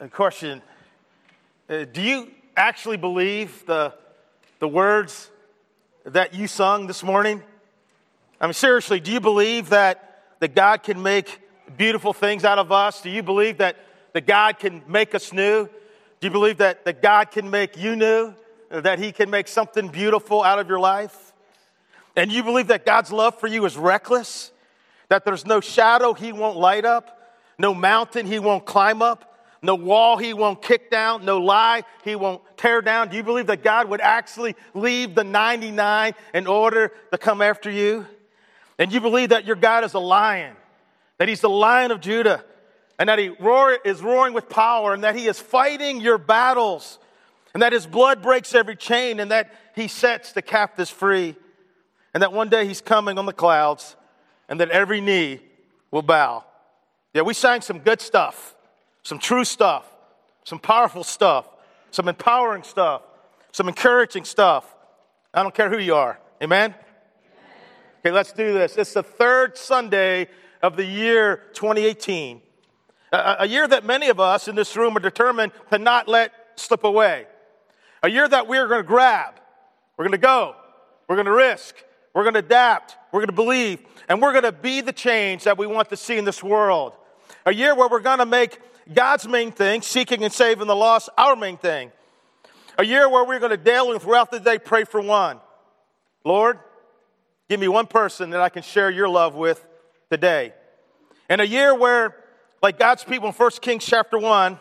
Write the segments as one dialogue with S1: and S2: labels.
S1: A question uh, Do you actually believe the, the words that you sung this morning? I mean, seriously, do you believe that, that God can make beautiful things out of us? Do you believe that, that God can make us new? Do you believe that, that God can make you new? That He can make something beautiful out of your life? And you believe that God's love for you is reckless? That there's no shadow He won't light up? No mountain He won't climb up? No wall he won't kick down, no lie he won't tear down. Do you believe that God would actually leave the 99 in order to come after you? And you believe that your God is a lion, that he's the lion of Judah, and that he roar, is roaring with power, and that he is fighting your battles, and that his blood breaks every chain, and that he sets the captives free, and that one day he's coming on the clouds, and that every knee will bow. Yeah, we sang some good stuff some true stuff, some powerful stuff, some empowering stuff, some encouraging stuff. I don't care who you are. Amen? Okay, let's do this. It's the third Sunday of the year 2018, a, year that many of us in this room are determined to not let slip away, a year that we're going to grab, we're going to go, we're going to risk, we're going to adapt, we're going to believe, and we're going to be the change that we want to see in this world. A year where we're going to make God's main thing, seeking and saving the lost, our main thing. A year where we're going to daily and throughout the day pray for one. Lord, give me one person that I can share your love with today. And a year where, like God's people in 1 Kings chapter 1,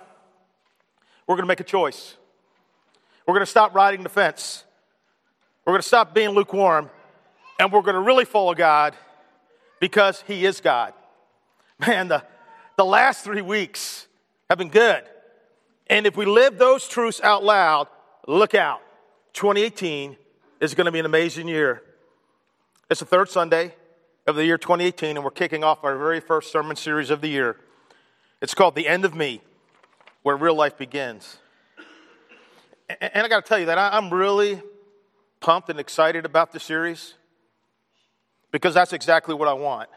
S1: we're going to make a choice. We're going to stop riding the fence. We're going to stop being lukewarm. And we're going to really follow God because He is God. Man, the, the last three weeks have been good. And if we live those truths out loud, look out. 2018 is going to be an amazing year. It's the third Sunday of the year 2018, and we're kicking off our very first sermon series of the year. It's called The End of Me, where real life begins. And I got to tell you that I'm really pumped and excited about the series because that's exactly what I want.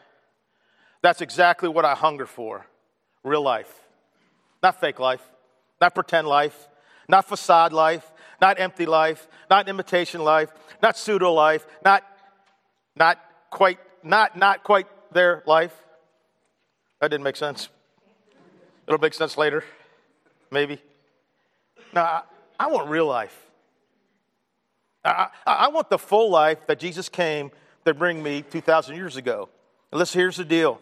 S1: That's exactly what I hunger for real life. Not fake life, not pretend life, not facade life, not empty life, not imitation life, not pseudo life, not, not quite, not, not quite their life. That didn't make sense. It'll make sense later, maybe. No, I, I want real life. I, I, I, want the full life that Jesus came to bring me 2,000 years ago. And listen, here's the deal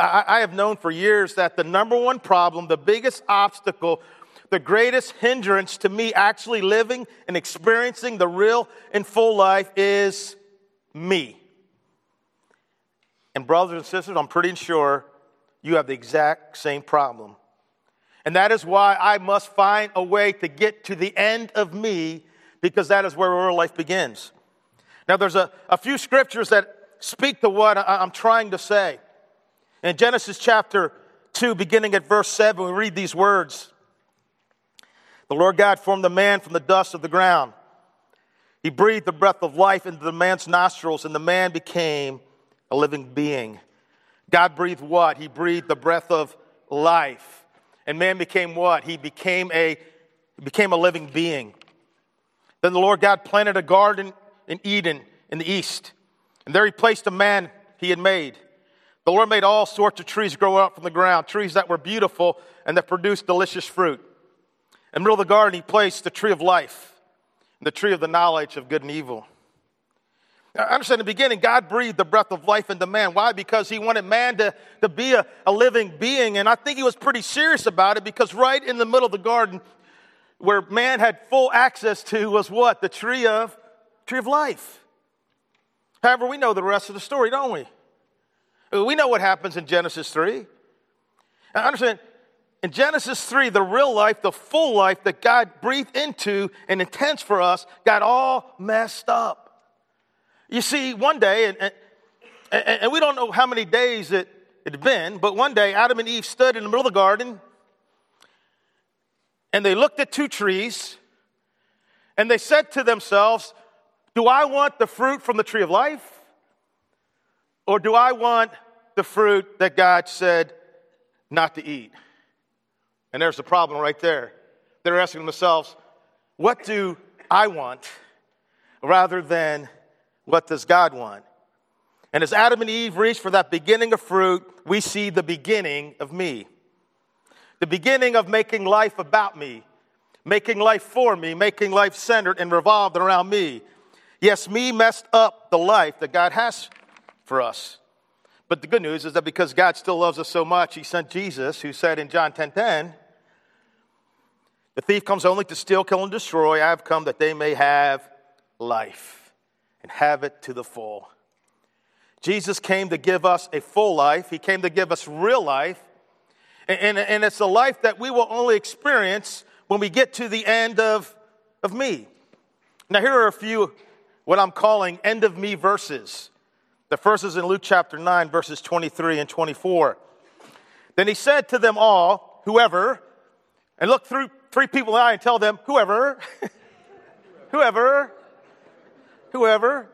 S1: I, I have known for years that the number one problem, the biggest obstacle, the greatest hindrance to me actually living and experiencing the real and full life is me. And, brothers and sisters, I'm pretty sure you have the exact same problem. And that is why I must find a way to get to the end of me because that is where real life begins. Now, there's a, a few scriptures that speak to what I'm trying to say. In Genesis chapter 2, beginning at verse 7, we read these words The Lord God formed the man from the dust of the ground. He breathed the breath of life into the man's nostrils, and the man became a living being. God breathed what? He breathed the breath of life. And man became what? He became a, became a living being. Then the Lord God planted a garden in Eden in the east, and there he placed a man he had made. The Lord made all sorts of trees grow up from the ground, trees that were beautiful and that produced delicious fruit. In the middle of the garden, he placed the tree of life and the tree of the knowledge of good and evil. Now, understand in the beginning, God breathed the breath of life into man. Why? Because he wanted man to, to be a, a living being. And I think he was pretty serious about it because right in the middle of the garden, where man had full access to was what? The tree of tree of life. However, we know the rest of the story, don't we? We know what happens in Genesis 3. Now understand, in Genesis 3, the real life, the full life that God breathed into and intends for us got all messed up. You see, one day, and, and, and we don't know how many days it had been, but one day Adam and Eve stood in the middle of the garden and they looked at two trees and they said to themselves, Do I want the fruit from the tree of life? Or do I want the fruit that God said not to eat? And there's the problem right there. They're asking themselves, what do I want rather than what does God want? And as Adam and Eve reach for that beginning of fruit, we see the beginning of me. The beginning of making life about me, making life for me, making life centered and revolved around me. Yes, me messed up the life that God has for us. But the good news is that because God still loves us so much, He sent Jesus, who said in John 10 10, The thief comes only to steal, kill, and destroy. I have come that they may have life and have it to the full. Jesus came to give us a full life, He came to give us real life. And, and, it's a life that we will only experience when we get to the end of, of me. Now, here are a few what I'm calling end of me verses. The first is in Luke chapter 9, verses 23 and 24. Then he said to them all, whoever, and look through three people in the eye and tell them, whoever, whoever, whoever,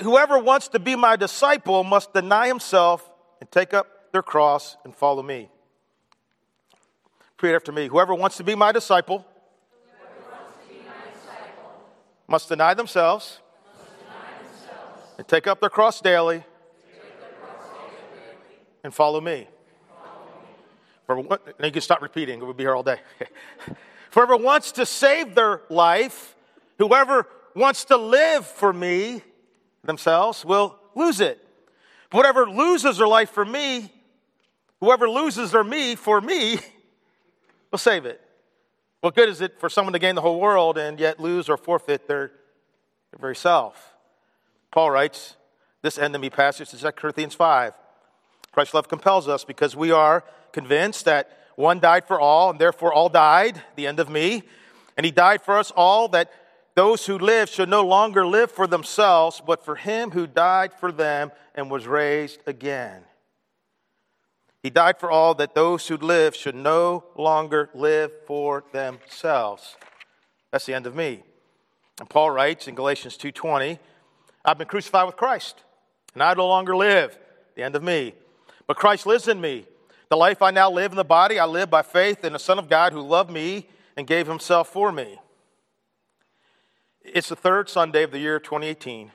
S1: whoever wants to be my disciple must deny himself and take up their cross and follow me. Repeat after me. Whoever wants to be my disciple, must deny themselves, and take up their cross daily, and follow me. For what, you can stop repeating, we'll be here all day. Whoever wants to save their life, whoever wants to live for me themselves will lose it. Whatever loses their life for me, whoever loses their me for me will save it. What good is it for someone to gain the whole world and yet lose or forfeit their, their very self? Paul writes this me passage to 2 Corinthians 5. Christ's love compels us because we are convinced that one died for all, and therefore all died, the end of me. And he died for us all, that those who live should no longer live for themselves, but for him who died for them and was raised again. He died for all that those who live should no longer live for themselves. That's the end of me. And Paul writes in Galatians 2:20, I've been crucified with Christ, and I no longer live, the end of me. But Christ lives in me. The life I now live in the body, I live by faith in the Son of God who loved me and gave himself for me. It's the third Sunday of the year 2018.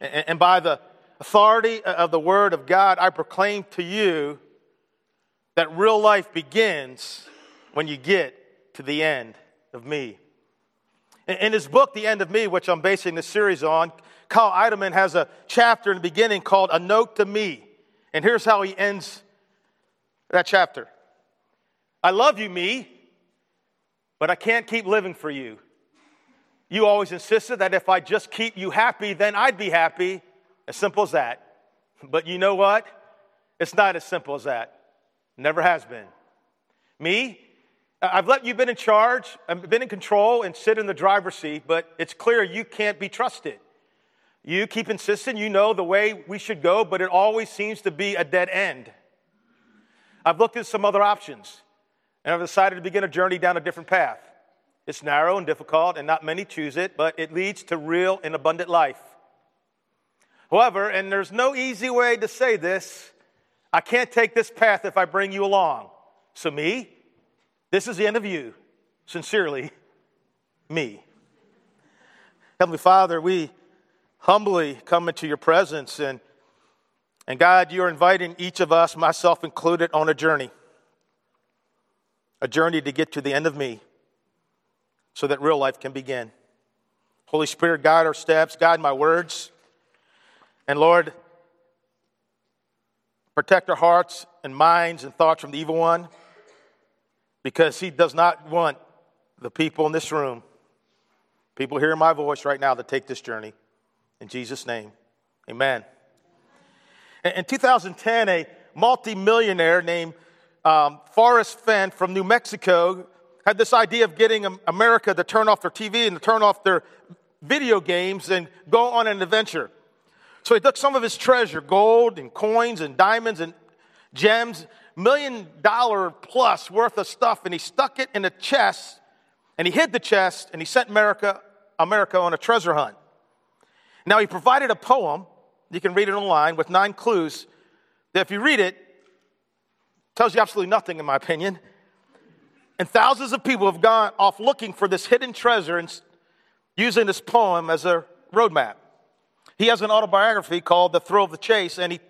S1: And by the authority of the Word of God, I proclaim to you that real life begins when you get to the end of me. In his book, The End of Me, which I'm basing this series on, Kyle Idleman has a chapter in the beginning called A Note to Me. And here's how he ends that chapter I love you, me, but I can't keep living for you. You always insisted that if I just keep you happy, then I'd be happy. As simple as that. But you know what? It's not as simple as that. Never has been. Me, I've let you been in charge, I've been in control and sit in the driver's seat, but it's clear you can't be trusted. You keep insisting you know the way we should go, but it always seems to be a dead end. I've looked at some other options, and I've decided to begin a journey down a different path. It's narrow and difficult, and not many choose it, but it leads to real and abundant life. However, and there's no easy way to say this, I can't take this path if I bring you along. So, me, this is the end of you. Sincerely, me. Heavenly Father, we humbly come into your presence, and, and God, you're inviting each of us, myself included, on a journey. A journey to get to the end of me so that real life can begin. Holy Spirit, guide our steps, guide my words. And Lord, protect our hearts and minds and thoughts from the evil one because he does not want the people in this room, people hearing my voice right now, to take this journey. In Jesus' name, amen. In 2010, a multimillionaire named um, Forrest Fenn from New Mexico had this idea of getting America to turn off their TV and to turn off their video games and go on an adventure. So he took some of his treasure, gold and coins and diamonds and gems, million dollar plus worth of stuff, and he stuck it in a chest and he hid the chest and he sent America, America on a treasure hunt. Now he provided a poem, you can read it online, with nine clues that if you read it, tells you absolutely nothing, in my opinion. And thousands of people have gone off looking for this hidden treasure and using this poem as a roadmap. He has an autobiography called The Thrill of the Chase, and he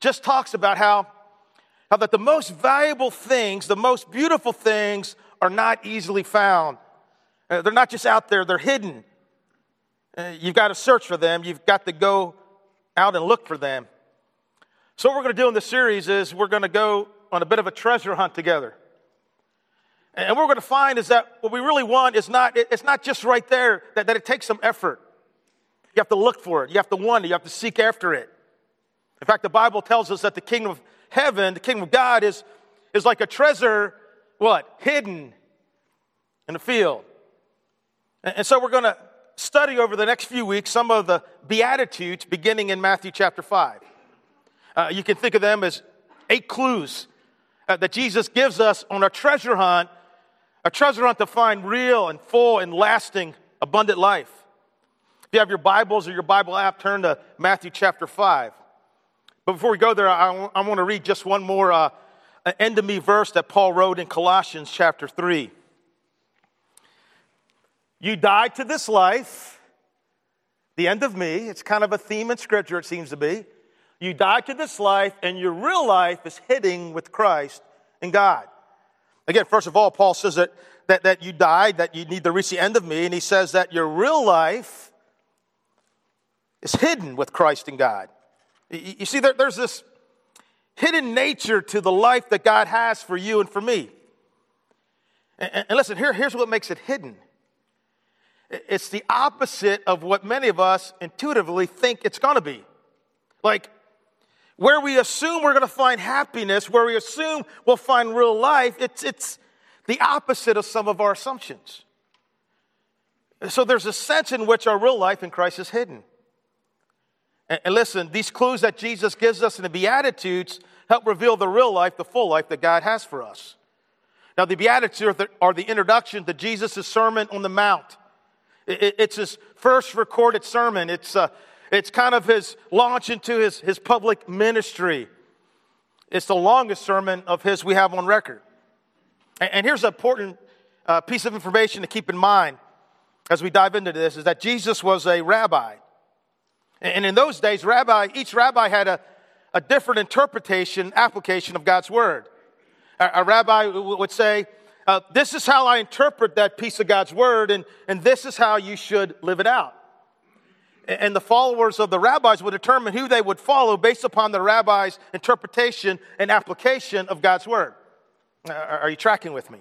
S1: just talks about how, how that the most valuable things, the most beautiful things, are not easily found. Uh, they're not just out there, they're hidden. Uh, you've got to search for them, you've got to go out and look for them. So, what we're going to do in this series is we're going to go on a bit of a treasure hunt together. And what we're going to find is that what we really want is not, it's not just right there, that, that it takes some effort. You have to look for it, you have to wonder, you have to seek after it. In fact, the Bible tells us that the kingdom of heaven, the kingdom of God, is, is like a treasure, what? Hidden in the field. And, and so we're going to study over the next few weeks some of the Beatitudes beginning in Matthew chapter 5. Uh, you can think of them as eight clues uh, that Jesus gives us on a treasure hunt, a treasure hunt to find real and full and lasting abundant life. If you have your Bibles or your Bible app, turn to Matthew chapter 5. But before we go there, I, I want to read just one more uh, end of me verse that Paul wrote in Colossians chapter 3. You die to this life, the end of me. It's kind of a theme in Scripture, it seems to be. You die to this life, and your real life is hidden with Christ in God. Again, first of all, Paul says that, that, that you died, that you need to reach the end of me, and he says that your real life is hidden with Christ in God. You, you see, there, there's this hidden nature to the life that God has for you and for me. And, and listen, here, here's what makes it hidden it's the opposite of what many of us intuitively think it's going to be. Like, where we assume we're going to find happiness, where we assume we'll find real life, it's, it's the opposite of some of our assumptions. So there's a sense in which our real life in Christ is hidden. And, and listen, these clues that Jesus gives us in the Beatitudes help reveal the real life, the full life that God has for us. Now, the Beatitudes are the, are the introduction to Jesus' Sermon on the Mount. It's his first recorded sermon. It's, uh, it's kind of his launch into his, his public ministry. It's the longest sermon of his we have on record. And, and here's an important uh, piece of information to keep in mind as we dive into this is that Jesus was a rabbi. And in those days, rabbi, each rabbi had a, a different interpretation, application of God's word. A, a rabbi would say, uh, this is how I interpret that piece of God's word, and, and this is how you should live it out. And the followers of the rabbis would determine who they would follow based upon the rabbi's interpretation and application of God's word. Are you tracking with me?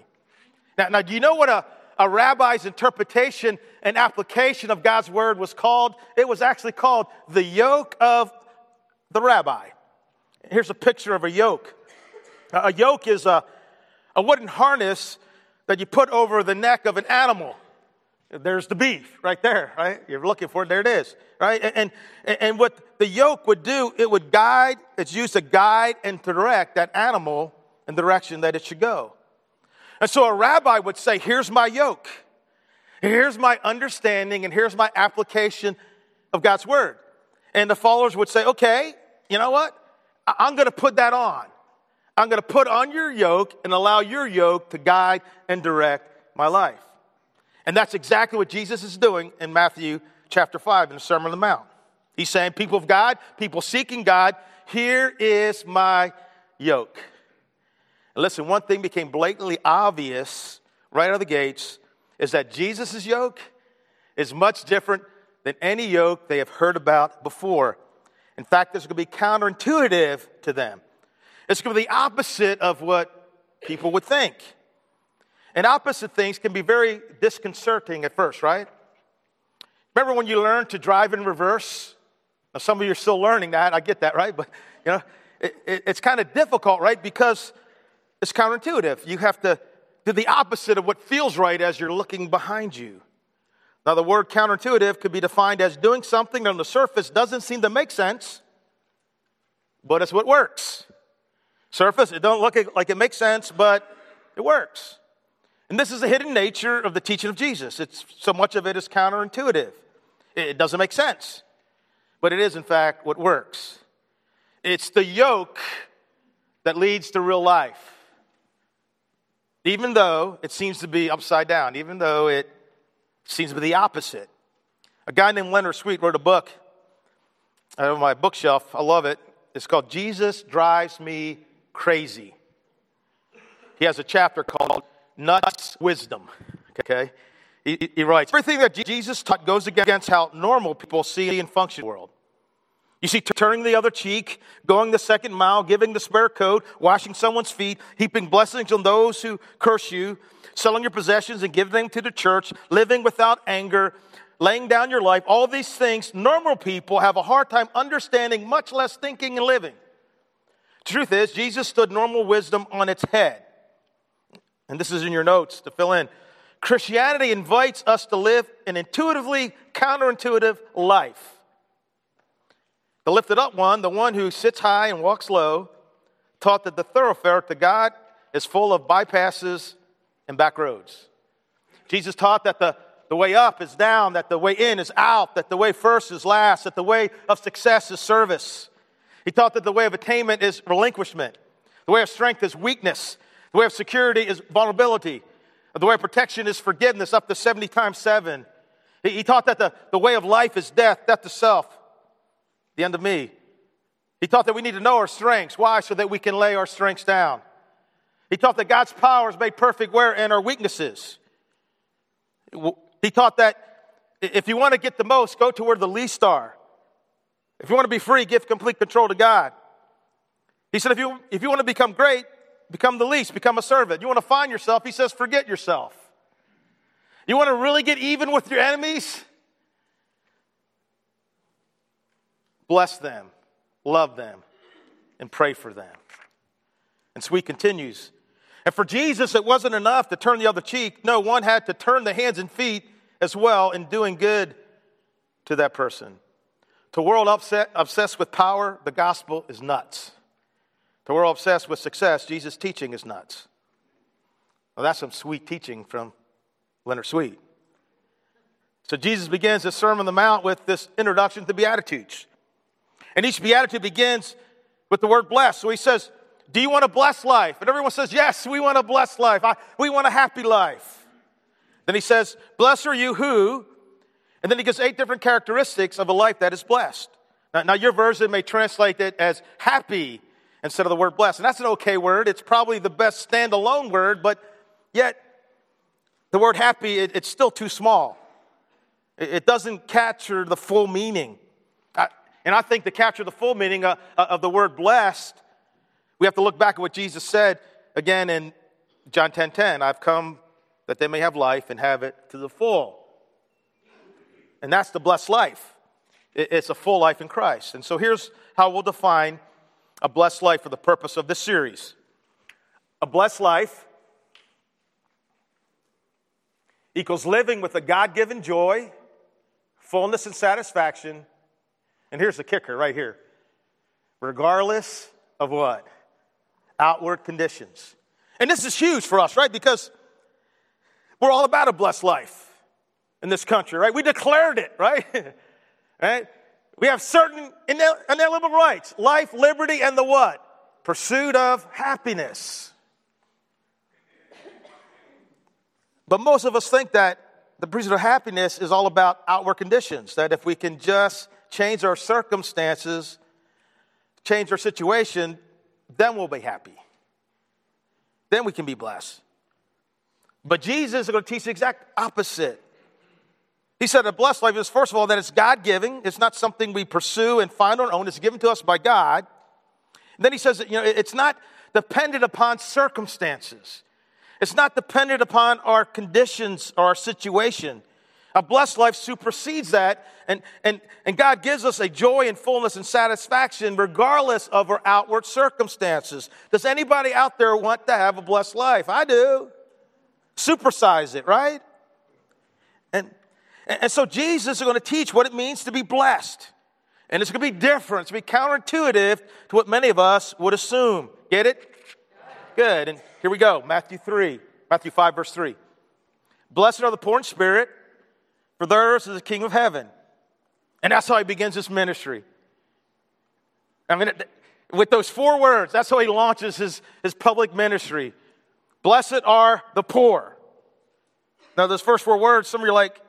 S1: Now, now do you know what a, a rabbi's interpretation and application of God's word was called? It was actually called the yoke of the rabbi. Here's a picture of a yoke. A yoke is a, a wooden harness that you put over the neck of an animal. There's the beef right there, right? You're looking for it, there it is, right? And, and, and what the yoke would do, it would guide, it's used to guide and direct that animal in the direction that it should go. And so a rabbi would say, Here's my yoke, here's my understanding, and here's my application of God's word. And the followers would say, Okay, you know what? I'm going to put that on. I'm going to put on your yoke and allow your yoke to guide and direct my life. And that's exactly what Jesus is doing in Matthew chapter 5 in the Sermon on the Mount. He's saying, People of God, people seeking God, here is my yoke. And listen, one thing became blatantly obvious right out of the gates is that Jesus' yoke is much different than any yoke they have heard about before. In fact, this is going to be counterintuitive to them. It's going to be the opposite of what people would think. And opposite things can be very disconcerting at first, right? Remember when you learned to drive in reverse? Now, some of you are still learning that. I get that, right? But, you know, it, it, it's kind of difficult, right? Because it's counterintuitive. You have to do the opposite of what feels right as you're looking behind you. Now, the word counterintuitive could be defined as doing something that on the surface doesn't seem to make sense, but it's what works. Surface, it don't look like it makes sense, but it works. And this is the hidden nature of the teaching of Jesus. It's so much of it is counterintuitive. It doesn't make sense, but it is in fact what works. It's the yoke that leads to real life. Even though it seems to be upside down, even though it seems to be the opposite. A guy named Leonard Sweet wrote a book uh, out of my bookshelf. I love it. It's called Jesus Drives Me Crazy. He has a chapter called Nuts Wisdom. Okay? He, he writes Everything that Jesus taught goes against how normal people see and function in the world. You see, turning the other cheek, going the second mile, giving the spare coat, washing someone's feet, heaping blessings on those who curse you, selling your possessions and giving them to the church, living without anger, laying down your life, all these things, normal people have a hard time understanding, much less thinking and living. Truth is, Jesus stood normal wisdom on its head. And this is in your notes to fill in. Christianity invites us to live an intuitively counterintuitive life. The lifted up one, the one who sits high and walks low, taught that the thoroughfare to God is full of bypasses and back roads. Jesus taught that the, the way up is down, that the way in is out, that the way first is last, that the way of success is service. He taught that the way of attainment is relinquishment, the way of strength is weakness, the way of security is vulnerability, the way of protection is forgiveness, up to 70 times 7. He, he taught that the, the way of life is death, death to self, the end of me. He taught that we need to know our strengths. Why? So that we can lay our strengths down. He taught that God's power is made perfect where? In our weaknesses. He taught that if you want to get the most, go to where the least are. If you want to be free, give complete control to God. He said, if you, if you want to become great, become the least, become a servant. You want to find yourself, he says, forget yourself. You want to really get even with your enemies? Bless them, love them, and pray for them. And Sweet continues. And for Jesus, it wasn't enough to turn the other cheek. No, one had to turn the hands and feet as well in doing good to that person. To world upset, obsessed with power, the gospel is nuts. To world obsessed with success, Jesus' teaching is nuts. Well, that's some sweet teaching from Leonard Sweet. So Jesus begins his Sermon on the Mount with this introduction to Beatitudes. And each Beatitude begins with the word blessed. So he says, Do you want a blessed life? And everyone says, Yes, we want a blessed life. I, we want a happy life. Then he says, Blessed are you who, and then he gives eight different characteristics of a life that is blessed. Now, now, your version may translate it as happy instead of the word blessed. And that's an okay word. It's probably the best standalone word, but yet the word happy, it, it's still too small. It, it, doesn't capture the full meaning. I, and I think to capture the full meaning of, of the word blessed, we have to look back at what Jesus said again in John 10 10. I've come that they may have life and have it to the full. And that's the blessed life. It's a full life in Christ. And so here's how we'll define a blessed life for the purpose of this series. A blessed life equals living with a God given joy, fullness, and satisfaction. And here's the kicker right here regardless of what? Outward conditions. And this is huge for us, right? Because we're all about a blessed life in this country, right? We declared it, right? right? We have certain inalienable rights life, liberty, and the what? Pursuit of happiness. But most of us think that the pursuit of happiness is all about outward conditions, that if we can just change our circumstances, change our situation, then we'll be happy. Then we can be blessed. But Jesus is going to teach the exact opposite. He said a blessed life is, first of all, that it's God giving. It's not something we pursue and find on our own. It's given to us by God. And then he says that, you know, it's not dependent upon circumstances. It's not dependent upon our conditions or our situation. A blessed life supersedes that, and, and, and God gives us a joy and fullness and satisfaction regardless of our outward circumstances. Does anybody out there want to have a blessed life? I do. Supersize it, right? And and so Jesus is going to teach what it means to be blessed. And it's going to be different. It's going to be counterintuitive to what many of us would assume. Get it? Good. And here we go. Matthew 3, Matthew 5, verse 3. Blessed are the poor in spirit, for theirs is the kingdom of heaven. And that's how he begins his ministry. I mean, with those four words, that's how he launches his, his public ministry. Blessed are the poor. Now, those first four words, some of you are like,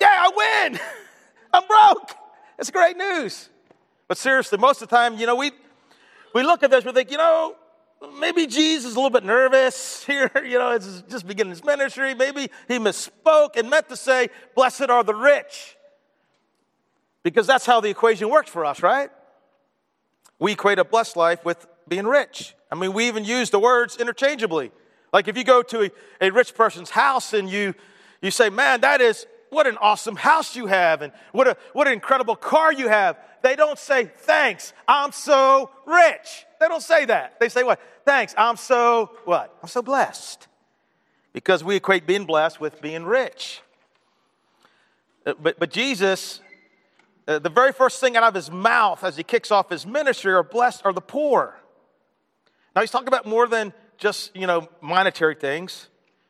S1: yeah, I win. I'm broke. It's great news. But seriously, most of the time, you know, we, we look at this, we think, you know, maybe Jesus is a little bit nervous here. You know, it's just beginning his ministry. Maybe he misspoke and meant to say, blessed are the rich. Because that's how the equation works for us, right? We equate a blessed life with being rich. I mean, we even use the words interchangeably. Like if you go to a, a rich person's house and you, you say, man, that is what an awesome house you have and what, a, what an incredible car you have. They don't say, thanks, I'm so rich. They don't say that. They say what? Thanks, I'm so what? I'm so blessed. Because we equate being blessed with being rich. Uh, but, but Jesus, uh, the very first thing out of his mouth as he kicks off his ministry are blessed are the poor. Now he's talking about more than just, you know, monetary things.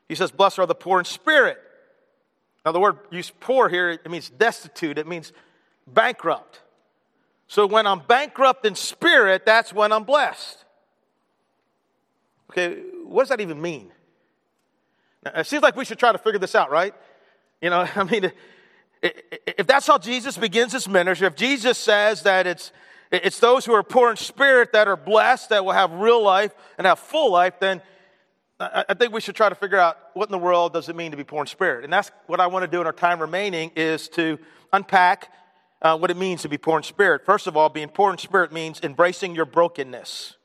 S1: He says, blessed are the poor in spirit. Now, the word used poor here, it means destitute, it means bankrupt. So when I'm bankrupt in spirit, that's when I'm blessed. Okay, what does that even mean? Now, it seems like we should try to figure this out, right? You know, I mean, if that's how Jesus begins his ministry, if Jesus says that it's, it's those who are poor in spirit that are blessed, that will have real life and have full life, then I think we should try to figure out what in the world does it mean to be poor in spirit. And that's what I want to do in our time remaining is to unpack uh, what it means to be poor in spirit. First of all, being poor in spirit means embracing your brokenness.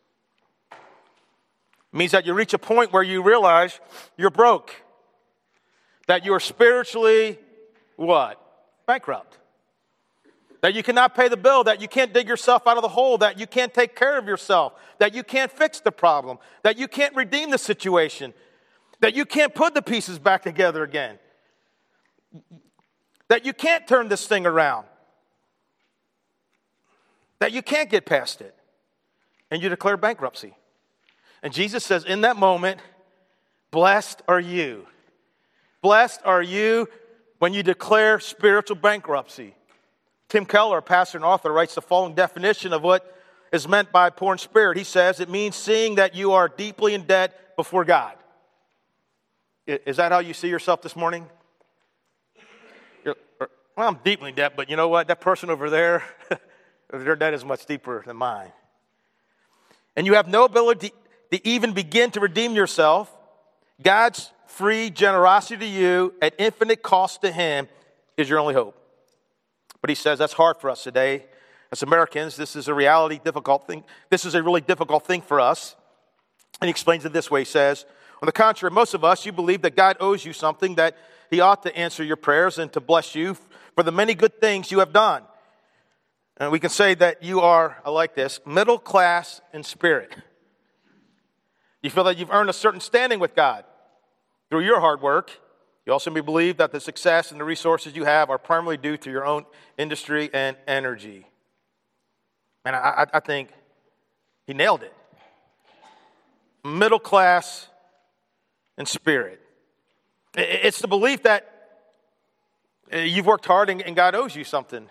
S1: It means that you reach a point where you realize you're broke, that you are spiritually what? Bankrupt that you cannot pay the bill, that you can't dig yourself out of the hole, that you can't take care of yourself, that you can't fix the problem, that you can't redeem the situation, that you can't put the pieces back together again, that you can't turn this thing around, that you can't get past it, and you declare bankruptcy. And Jesus says, in that moment, blessed are you. Blessed are you when you declare spiritual bankruptcy. Tim Keller, a pastor and author, writes the following definition of what is meant by poor in spirit. He says it means seeing that you are deeply in debt before God. Is that how you see yourself this morning? You're, er, well, I'm deeply in debt, but you know what? That person over there, their debt is much deeper than mine. And you have no ability to even begin to redeem yourself. God's free generosity to you at infinite cost to Him is your only hope. But he says that's hard for us today. As Americans, this is a reality difficult thing. This is a really difficult thing for us. And he explains it this way. He says, on the contrary, most of us, you believe that God owes you something, that he ought to answer your prayers and to bless you for the many good things you have done. And we can say that you are, I like this, middle class in spirit. You feel that you've earned a certain standing with God through your hard work you also may believe that the success and the resources you have are primarily due to your own industry and energy. And I, I think he nailed it. Middle class and spirit. It's the belief that uh, you've worked hard and God owes you something.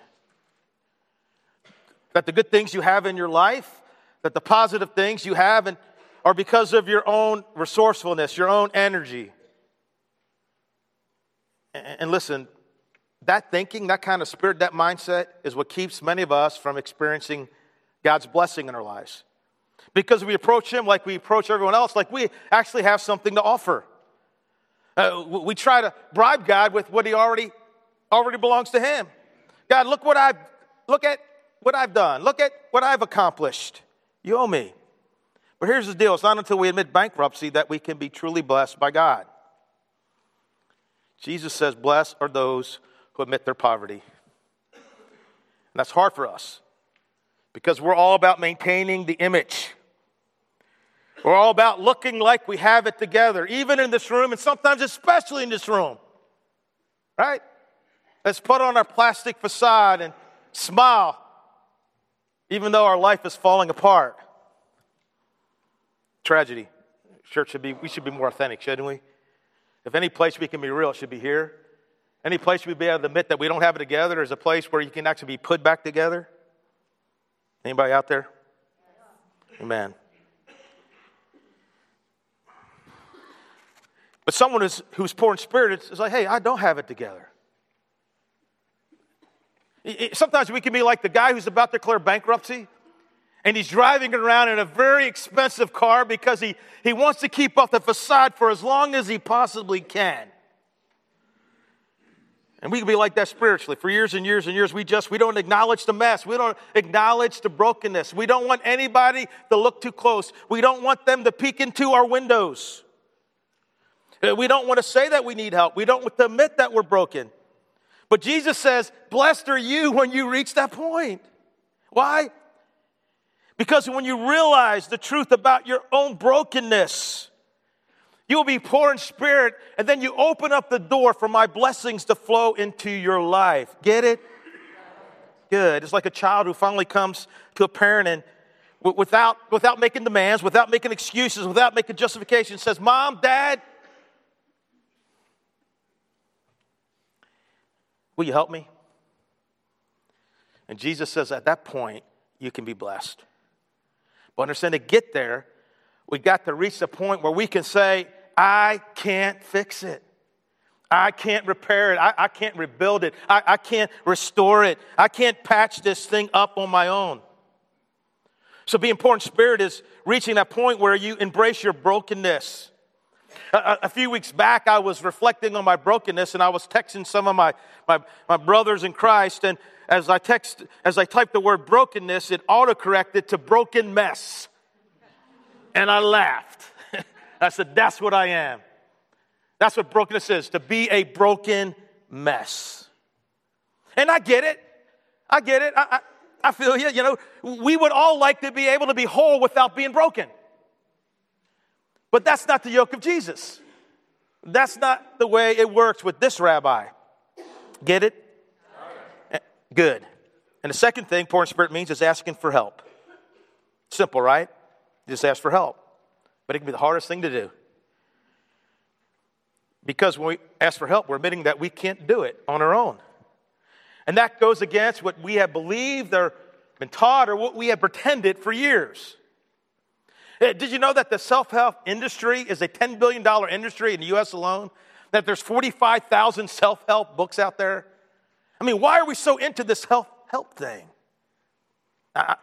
S1: That the good things you have in your life, that the positive things you have and are because of your own resourcefulness, your own energy. And listen, that thinking, that kind of spirit, that mindset is what keeps many of us from experiencing God's blessing in our lives. Because we approach Him like we approach everyone else, like we actually have something to offer. Uh, we try to bribe God with what He already already belongs to Him. God, look what I've look at what I've done. Look at what I've accomplished. You owe me. But here's the deal: it's not until we admit bankruptcy that we can be truly blessed by God. Jesus says, Blessed are those who admit their poverty. And that's hard for us because we're all about maintaining the image. We're all about looking like we have it together, even in this room, and sometimes especially in this room. Right? Let's put on our plastic facade and smile, even though our life is falling apart. Tragedy. Church should be, we should be more authentic, shouldn't we? If any place we can be real, it should be here. Any place we'd be able to admit that we don't have it together is a place where you can actually be put back together. Anybody out there? Amen. But someone who's, who's poor in spirit is like, hey, I don't have it together. Sometimes we can be like the guy who's about to declare bankruptcy and he's driving around in a very expensive car because he, he wants to keep up the facade for as long as he possibly can. And we can be like that spiritually. For years and years and years, we just we don't acknowledge the mess. We don't acknowledge the brokenness. We don't want anybody to look too close. We don't want them to peek into our windows. Uh, we don't want to say that we need help. We don't want to admit that we're broken. But Jesus says, Blessed are you when you reach that point. Why? Because when you realize the truth about your own brokenness, you will be poor in spirit, and then you open up the door for my blessings to flow into your life. Get it? Good. It's like a child who finally comes to a parent and without, without making demands, without making excuses, without making justifications, says, Mom, Dad, will you help me? And Jesus says, at that point, you can be blessed. But understand to get there, we got to reach the point where we can say, I can't fix it. I can't repair it. I, I can't rebuild it. I, I can't restore it. I can't patch this thing up on my own. So, being poor in spirit is reaching that point where you embrace your brokenness. A, a, few weeks back, I was reflecting on my brokenness and I was texting some of my, my, my brothers in Christ. And as I text, as I typed the word brokenness, it autocorrected to broken mess. And I laughed. I said, That's what I am. That's what brokenness is to be a broken mess. And I get it. I get it. I, I, I feel you. You know, we would all like to be able to be whole without being broken. But that's not the yoke of Jesus. That's not the way it works with this rabbi. Get it? Good. And the second thing poor in spirit means is asking for help. Simple, right? just ask for help. But it can be the hardest thing to do. Because when we ask for help, we're admitting that we can't do it on our own. And that goes against what we have believed or been taught or what we have pretended for years. Eh, did you know that the self help industry is a $10 billion industry in the US alone? That there's 45,000 self help books out there? I mean, why are we so into this self help thing? I,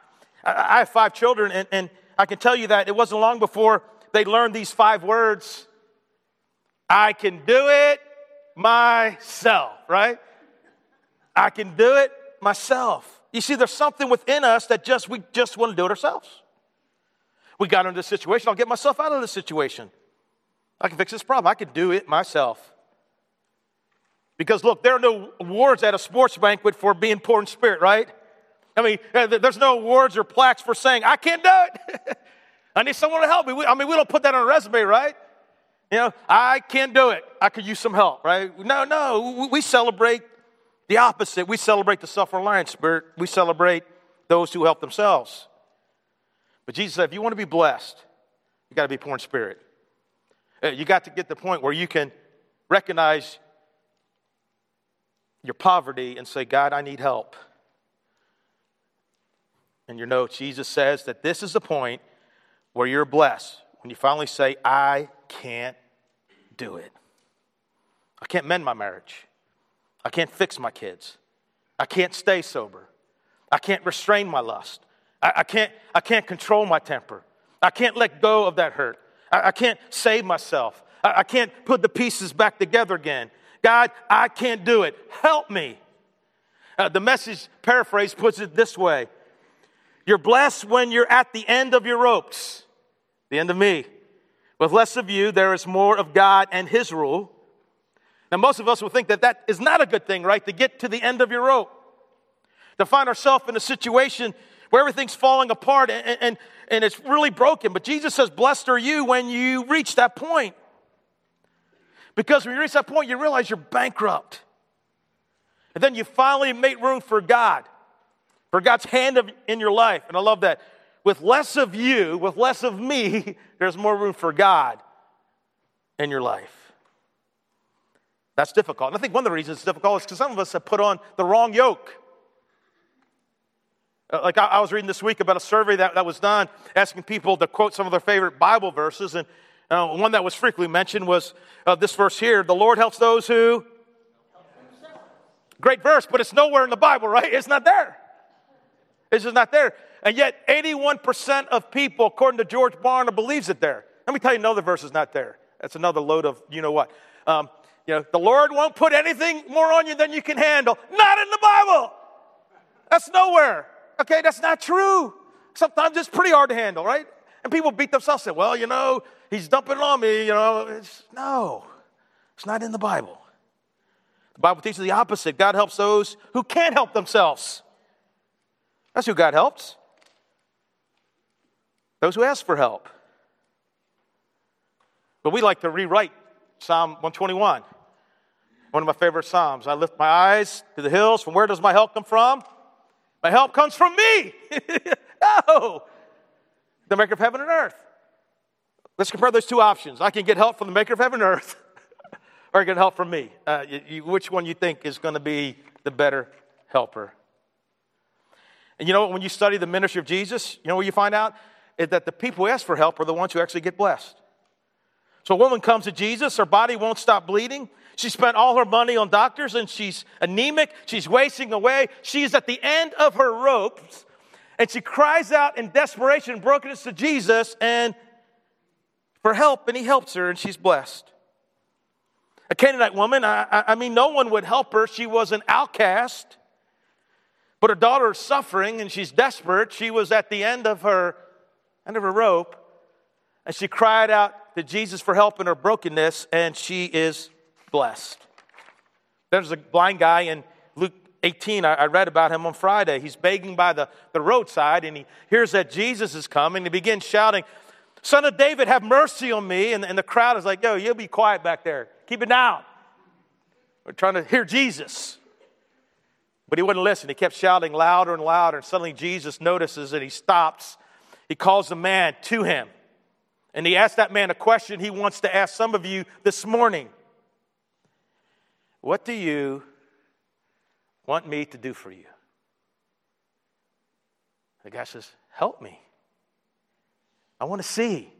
S1: I, I, have five children, and, and I can tell you that it wasn't long before they learned these five words I can do it myself, right? I can do it myself. You see, there's something within us that just we just want to do it ourselves. We got into this situation, I'll get myself out of this situation. I can fix this problem. I can do it myself. Because look, there are no awards at a sports banquet for being poor in spirit, right? I mean, uh, there's no awards or plaques for saying, I can't do it. I need someone to help me. I mean, we don't put that on a resume, right? You know, I can't do it. I could use some help, right? No, no. We celebrate the opposite. We celebrate the self reliant spirit. We celebrate those who help themselves. But Jesus said, if you want to be blessed, you got to be poor in spirit. Uh, you got to get the point where you can recognize your poverty and say, God, I need help. In your notes, Jesus says that this is the point where you're blessed when you finally say, I can't do it. I can't mend my marriage. I can't fix my kids. I can't stay sober. I can't restrain my lust. I, I can't, I can't control my temper. I can't let go of that hurt. I, I can't save myself. I, I can't put the pieces back together again. God, I can't do it. Help me. Uh, the message paraphrase puts it this way You're blessed when you're at the end of your ropes, the end of me. With less of you, there is more of God and His rule. Now, most of us will think that that is not a good thing, right? To get to the end of your rope, to find ourselves in a situation where everything's falling apart and, and, and it's really broken. But Jesus says, Blessed are you when you reach that point. Because when you reach that point, you realize you're bankrupt. And then you finally make room for God, for God's hand in your life. And I love that. With less of you, with less of me, there's more room for God in your life. That's difficult. And I think one of the reasons it's difficult is because some of us have put on the wrong yoke. Uh, like I, I, was reading this week about a survey that, that was done asking people to quote some of their favorite Bible verses. And uh, one that was frequently mentioned was uh, this verse here The Lord helps those who. Great verse, but it's nowhere in the Bible, right? It's not there. It's just not there. And yet, 81% of people, according to George Barna, believes it there. Let me tell you another verse is not there. That's another load of you know what. Um, you know, the Lord won't put anything more on you than you can handle. Not in the Bible. That's nowhere. Okay, that's not true. Sometimes it's pretty hard to handle, right? And people beat themselves say, well, you know, he's dumping on me, you know. It's, no, it's not in the Bible. The Bible teaches the opposite. God helps those who can't help themselves. That's who God helps. Those who ask for help. But we like to rewrite Psalm 121, one of my favorite Psalms. I lift my eyes to the hills. From where does my help come from? My help comes from me. no, the maker of heaven and earth. Let's compare those two options. I can get help from the maker of heaven and earth, or I can get help from me. Uh, you, which one you think is going to be the better helper? And you know when you study the ministry of Jesus, you know what you find out? Is that the people who ask for help are the ones who actually get blessed. So a woman comes to Jesus, her body won't stop bleeding. She spent all her money on doctors and she's anemic, she's wasting away. She's at the end of her ropes and she cries out in desperation and brokenness to Jesus and for help, and he helps her and she's blessed. A Canaanite woman, I, I mean, no one would help her. She was an outcast, but her daughter is suffering and she's desperate. She was at the end of her end of her rope, and she cried out to Jesus for help in her brokenness, and she is blessed. There's a blind guy Luke 18. I, read about him on Friday. He's begging by the, the roadside, and he hears that Jesus is coming. He begins shouting, Son of David, have mercy on me. And, and the crowd is like, Yo, you'll be quiet back there. Keep it down. We're trying to hear Jesus. But he wouldn't listen. He kept shouting louder and louder. And suddenly Jesus notices and he stops. He calls the man to him. And he asks that man a question he wants to ask some of you this morning What do you want me to do for you? The guy says, Help me. I want to see.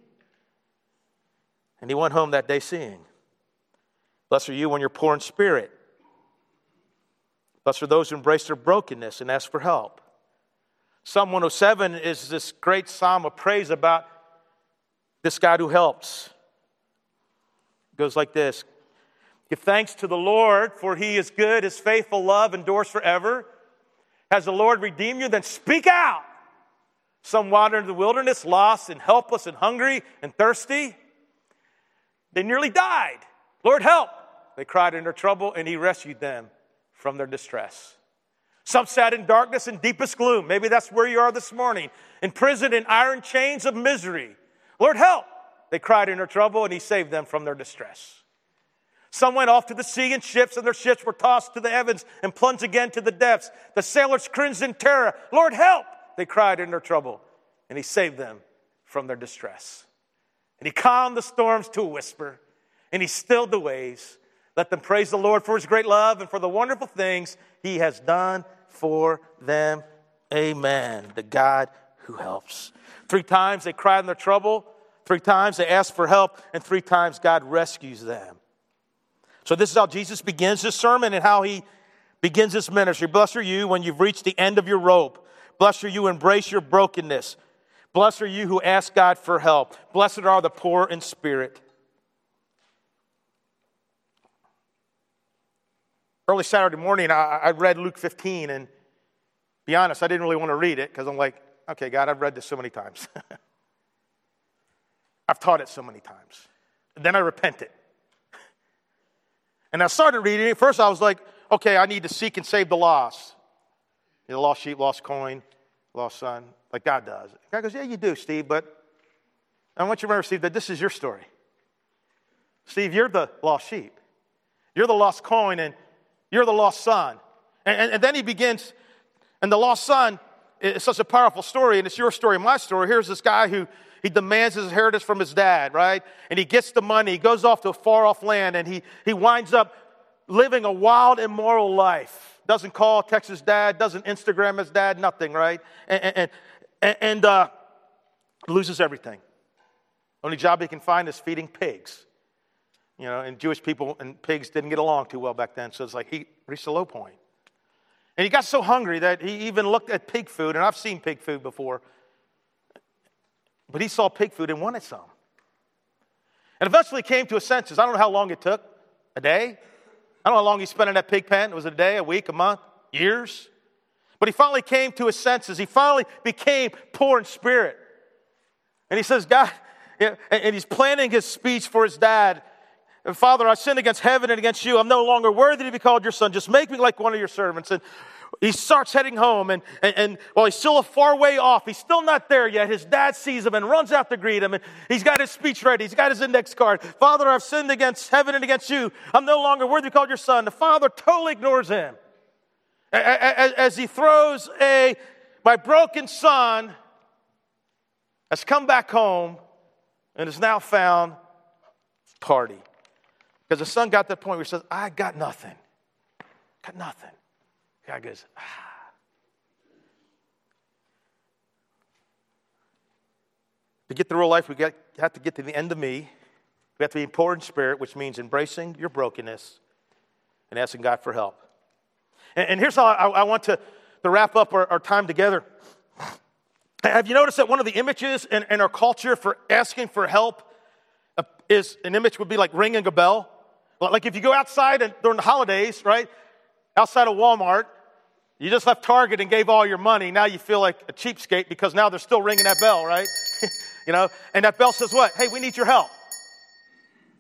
S1: And he went home that day seeing. Blessed are you when you're poor in spirit. Blessed are those who embrace their brokenness and ask for help. Psalm 107 is this great psalm of praise about this God who helps. It goes like this Give thanks to the Lord, for he is good, his faithful love endures forever. Has the Lord redeemed you? Then speak out. Some wandered in the wilderness, lost and helpless and hungry and thirsty. They nearly died. Lord, help. They cried in their trouble, and he rescued them from their distress. Some sat in darkness and deepest gloom. Maybe that's where you are this morning, imprisoned in iron chains of misery. Lord, help. They cried in their trouble, and he saved them from their distress. Some went off to the sea in ships, and their ships were tossed to the heavens and plunged again to the depths. The sailors cringed in terror. Lord, help! They cried in their trouble, and He saved them from their distress. And He calmed the storms to a whisper, and He stilled the waves. Let them praise the Lord for His great love and for the wonderful things He has done for them. Amen. The God who helps. Three times they cried in their trouble, three times they asked for help, and three times God rescues them. So, this is how Jesus begins his sermon and how he begins his ministry. Blessed are you when you've reached the end of your rope. Blessed are you embrace your brokenness. Blessed are you who ask God for help. Blessed are the poor in spirit. Early Saturday morning, I, read Luke 15, and be honest, I didn't really want to read it because I'm like, okay, God, I've read this so many times. I've taught it so many times. And then I repented. And I started reading it. First, I was like, okay, I need to seek and save the lost. You know, lost sheep, lost coin, lost son, like God does. God goes, yeah, you do, Steve, but I want you to remember, Steve, that this is your story. Steve, you're the lost sheep. You're the lost coin, and you're the lost son. And, and, and then he begins, and the lost son is such a powerful story, and it's your story, my story. Here's this guy who he demands his inheritance from his dad, right? And he gets the money. He goes off to a far off land and he, he winds up living a wild, immoral life. doesn't call, text his dad, doesn't Instagram his dad, nothing, right? And, and, and uh, loses everything. Only job he can find is feeding pigs. You know, and Jewish people and pigs didn't get along too well back then, so it's like he reached a low point. And he got so hungry that he even looked at pig food, and I've seen pig food before, but he saw pig food and wanted some. And eventually came to his senses. I don't know how long it took a day. I don't know how long he spent in that pig pen. It was a day, a week, a month, years? But he finally came to his senses. He finally became poor in spirit. And he says, God, and he's planning his speech for his dad. Father, I sinned against heaven and against you. I'm no longer worthy to be called your son. Just make me like one of your servants. And he starts heading home, and, and, and while he's still a far way off, he's still not there yet. His dad sees him and runs out to greet him, and he's got his speech ready. He's got his index card. Father, I've sinned against heaven and against you. I'm no longer worthy to be called your son. The father totally ignores him as, as he throws a, my broken son has come back home and is now found party. Because the son got to the point where he says, I got nothing. Got nothing. God goes, ah. To get the real life, we have to get to the end of me. We have to be poor in spirit, which means embracing your brokenness and asking God for help. And, and here's how I, I, want to, to wrap up our, our, time together. Have you noticed that one of the images in, in our culture for asking for help is an image would be like ringing a bell? Like if you go outside and, during the holidays, right? Outside of Walmart, you just left Target and gave all your money. Now you feel like a cheapskate because now they're still ringing that bell, right? you know, and that bell says what? Hey, we need your help.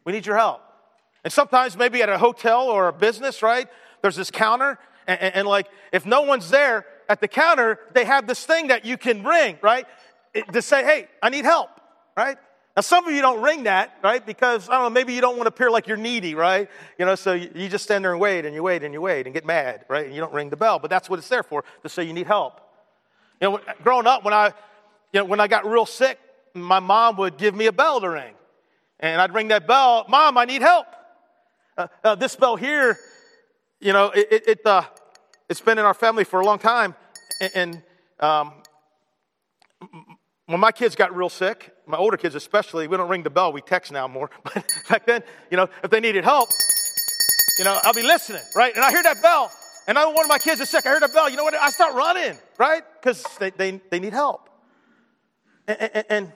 S1: We need your help. And sometimes maybe at a hotel or a business, right? There's this counter, and, and, and like if no one's there at the counter, they have this thing that you can ring, right? It, to say, hey, I need help, right? Now, some of you don't ring that, right? Because, I don't know, maybe you don't want to appear like you're needy, right? You know, so you, just stand there and wait and you wait and you wait and get mad, right? And you don't ring the bell, but that's what it's there for, to say you need help. You know, growing up, when I, you know, when I got real sick, my mom would give me a bell to ring. And I'd ring that bell, Mom, I need help. Uh, uh, this bell here, you know, it, it, it uh, it's been in our family for a long time. And, and um, when my kids got real sick, my older kids especially, we don't ring the bell, we text now more. But back then, you know, if they needed help, you know, I'll be listening, right? And I hear that bell, and I one of my kids is sick. I hear that bell. You know what? I start running, right? Because they, they, they need help. And, and, and,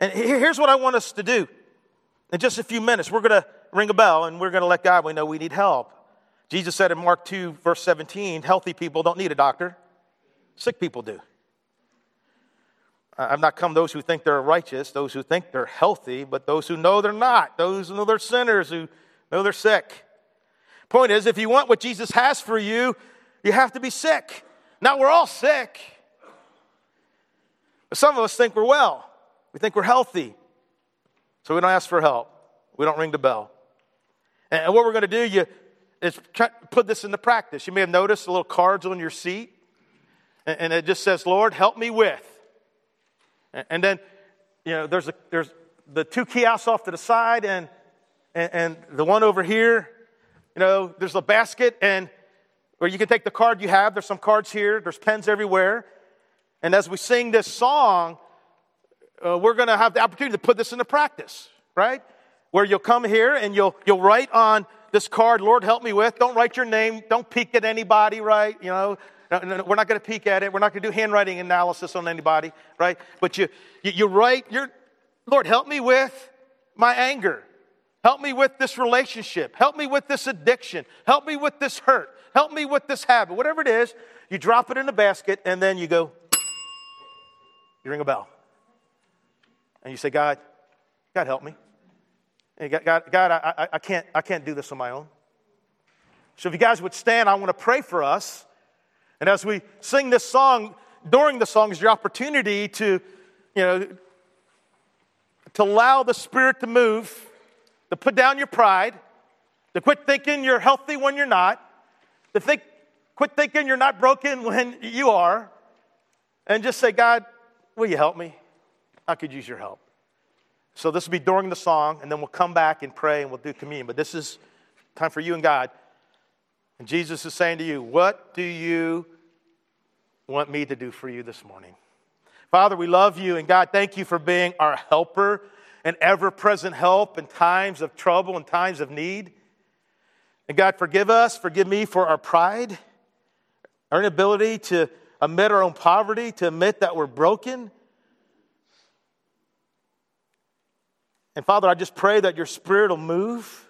S1: and here's what I want us to do. In just a few minutes, we're going to ring a bell and we're going to let God we know we need help. Jesus said in Mark 2, verse 17, healthy people don't need a doctor, sick people do. I've not come those who think they're righteous, those who think they're healthy, but those who know they're not, those who know they're sinners, who know they're sick. Point is, if you want what Jesus has for you, you have to be sick. Now, we're all sick. But some of us think we're well. We think we're healthy. So we don't ask for help. We don't ring the bell. And what we're going to do you, is put this into practice. You may have noticed the little cards on your seat, and it just says, Lord, help me with. And then, you know, there's, a, there's the two kiosks off to the side and, and, and the one over here. You know, there's a basket and where you can take the card you have. There's some cards here. There's pens everywhere. And as we sing this song, uh, we're going to have the opportunity to put this into practice, right? Where you'll come here and you'll, you'll write on this card, Lord, help me with. Don't write your name. Don't peek at anybody, right? You know, we're not going to peek at it. We're not going to do handwriting analysis on anybody, right? But you, you, you write, your Lord, help me with my anger. Help me with this relationship. Help me with this addiction. Help me with this hurt. Help me with this habit. Whatever it is, you drop it in the basket and then you go, you ring a bell. And you say, God, God, help me. And God, God, God I, I, I, can't, I can't do this on my own. So if you guys would stand, I want to pray for us. And as we sing this song, during the song is your opportunity to, you know, to allow the Spirit to move, to put down your pride, to quit thinking you're healthy when you're not, to think, quit thinking you're not broken when you are, and just say, God, will you help me? I could use your help. So this will be during the song, and then we'll come back and pray and we'll do communion. But this is time for you and God. And Jesus is saying to you, What do you want me to do for you this morning? Father, we love you, and God, thank you for being our helper and ever present help in times of trouble and times of need. And God, forgive us, forgive me for our pride, our inability to admit our own poverty, to admit that we're broken. And Father, I just pray that your spirit will move.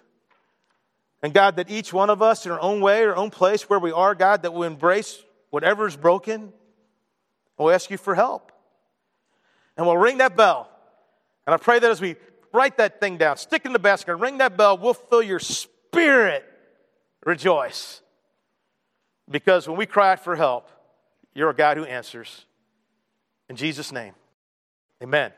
S1: And God, that each one of us in our own way, our own place where we are, God, that we embrace whatever is broken. We'll ask you for help. And we'll ring that bell. And I pray that as we write that thing down, stick in the basket, ring that bell, we'll feel your spirit rejoice. Because when we cry out for help, you're a God who answers. In Jesus' name, amen.